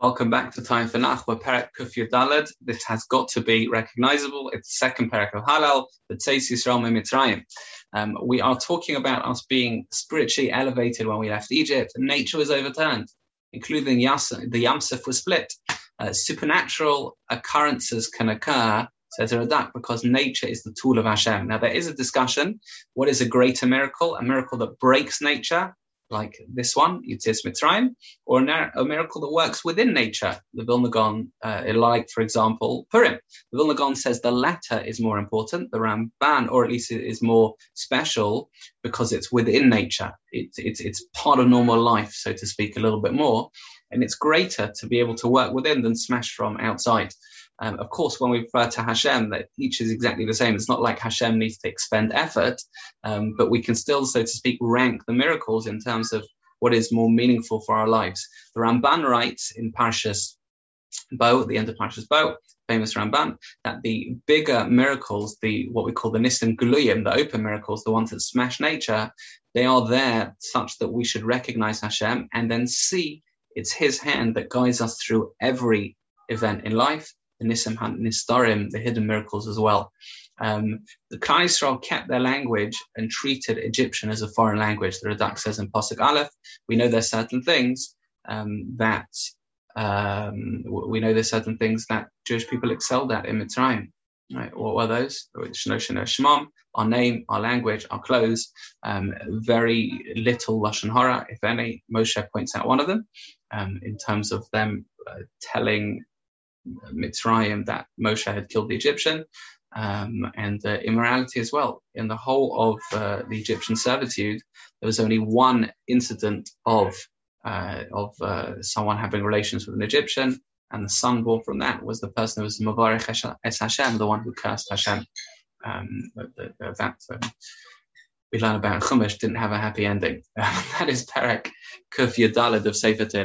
Welcome back to Time for Nach. We're Perek Kuf Daled. This has got to be recognizable. It's the second Perek of Hallel, the Tzeis Yisrael Mitzrayim. Um, we are talking about us being spiritually elevated when we left Egypt. Nature was overturned, including Yas- the Yam Suf was split. Uh, supernatural occurrences can occur, says Radak, because nature is the tool of Hashem. Now, there is a discussion. What is a greater miracle? A miracle that breaks nature like this one, Yetzias Mitzrayim, or a miracle that works within nature. The Vilna Gaon, uh, like, for example, Purim. The Vilna Gaon says the latter is more important, the Ramban, or at least it is more special because it's within nature. It's, it's, it's part of normal life, so to speak, a little bit more. And it's greater to be able to work within than smash from outside. Um, of course, when we refer to Hashem, that each is exactly the same. It's not like Hashem needs to expend effort, um, but we can still, so to speak, rank the miracles in terms of what is more meaningful for our lives. The Ramban writes in Parshas Bo, at the end of Parshas Bo, famous Ramban, that the bigger miracles, the what we call the Nisim Guluyim, the open miracles, the ones that smash nature, they are there such that we should recognize Hashem and then see it's His hand that guides us through every event in life the Nisim Han Nistarim, the hidden miracles as well. Um, the Klal Yisrael kept their language and treated Egyptian as a foreign language. The Radak says in Pasuk Aleph, we know there's certain things um, that um, we know there's certain things that Jewish people excelled at in Mitzrayim. Right? What were those? Shemam, our name, our language, our clothes. Um, very little lashon hara, if any. Moshe points out one of them um, in terms of them uh, telling Mitzrayim that Moshe had killed the Egyptian, um, and uh, immorality as well. In the whole of uh, the Egyptian servitude, there was only one incident of uh, of uh, someone having relations with an Egyptian, and the son born from that was the person who was Mavarech Es Hashem, the one who cursed Hashem. Um, that um, we learn about Chumash didn't have a happy ending. that is Perek Kuf Yud Daled of Sefer